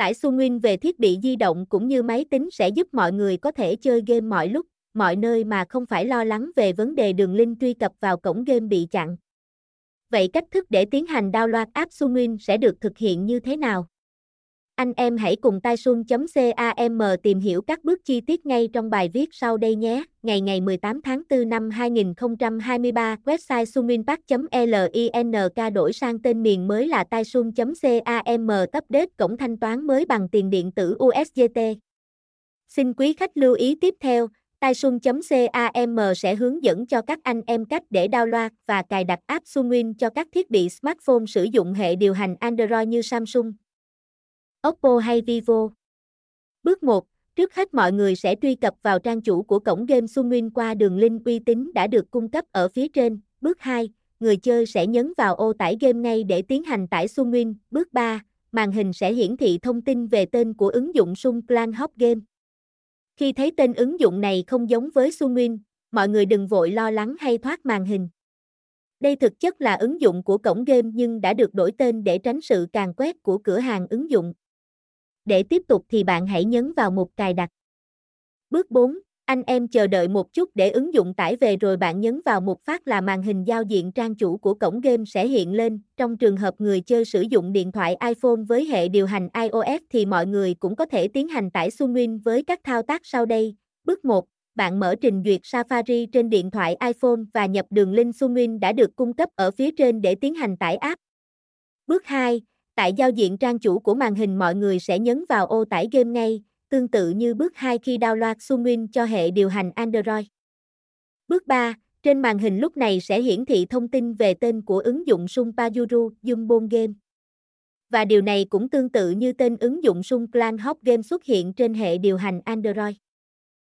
Tải Sunwin về thiết bị di động cũng như máy tính sẽ giúp mọi người có thể chơi game mọi lúc, mọi nơi mà không phải lo lắng về vấn đề đường link truy cập vào cổng game bị chặn. Vậy cách thức để tiến hành download app Sunwin sẽ được thực hiện như thế nào? Anh em hãy cùng taisun.cam tìm hiểu các bước chi tiết ngay trong bài viết sau đây nhé. Ngày ngày 18 tháng 4 năm 2023, website suminpark.link đổi sang tên miền mới là taisun.cam update cổng thanh toán mới bằng tiền điện tử USDT. Xin quý khách lưu ý tiếp theo, taisun.cam sẽ hướng dẫn cho các anh em cách để download và cài đặt app Sunwin cho các thiết bị smartphone sử dụng hệ điều hành Android như Samsung, Oppo hay Vivo. Bước 1. Trước hết mọi người sẽ truy cập vào trang chủ của cổng game Sunwin qua đường link uy tín đã được cung cấp ở phía trên. Bước 2. Người chơi sẽ nhấn vào ô tải game ngay để tiến hành tải Sunwin. Bước 3. Màn hình sẽ hiển thị thông tin về tên của ứng dụng Sun Clan Hop Game. Khi thấy tên ứng dụng này không giống với Sunwin, mọi người đừng vội lo lắng hay thoát màn hình. Đây thực chất là ứng dụng của cổng game nhưng đã được đổi tên để tránh sự càn quét của cửa hàng ứng dụng. Để tiếp tục thì bạn hãy nhấn vào mục cài đặt. Bước 4, anh em chờ đợi một chút để ứng dụng tải về rồi bạn nhấn vào mục phát là màn hình giao diện trang chủ của cổng game sẽ hiện lên. Trong trường hợp người chơi sử dụng điện thoại iPhone với hệ điều hành iOS thì mọi người cũng có thể tiến hành tải Sunwin với các thao tác sau đây. Bước 1, bạn mở trình duyệt Safari trên điện thoại iPhone và nhập đường link Sunwin đã được cung cấp ở phía trên để tiến hành tải app. Bước 2, Tại giao diện trang chủ của màn hình mọi người sẽ nhấn vào ô tải game ngay, tương tự như bước 2 khi download Sunwin cho hệ điều hành Android. Bước 3, trên màn hình lúc này sẽ hiển thị thông tin về tên của ứng dụng Sun Payuru Jumbon Game. Và điều này cũng tương tự như tên ứng dụng Sun Clan Hop Game xuất hiện trên hệ điều hành Android.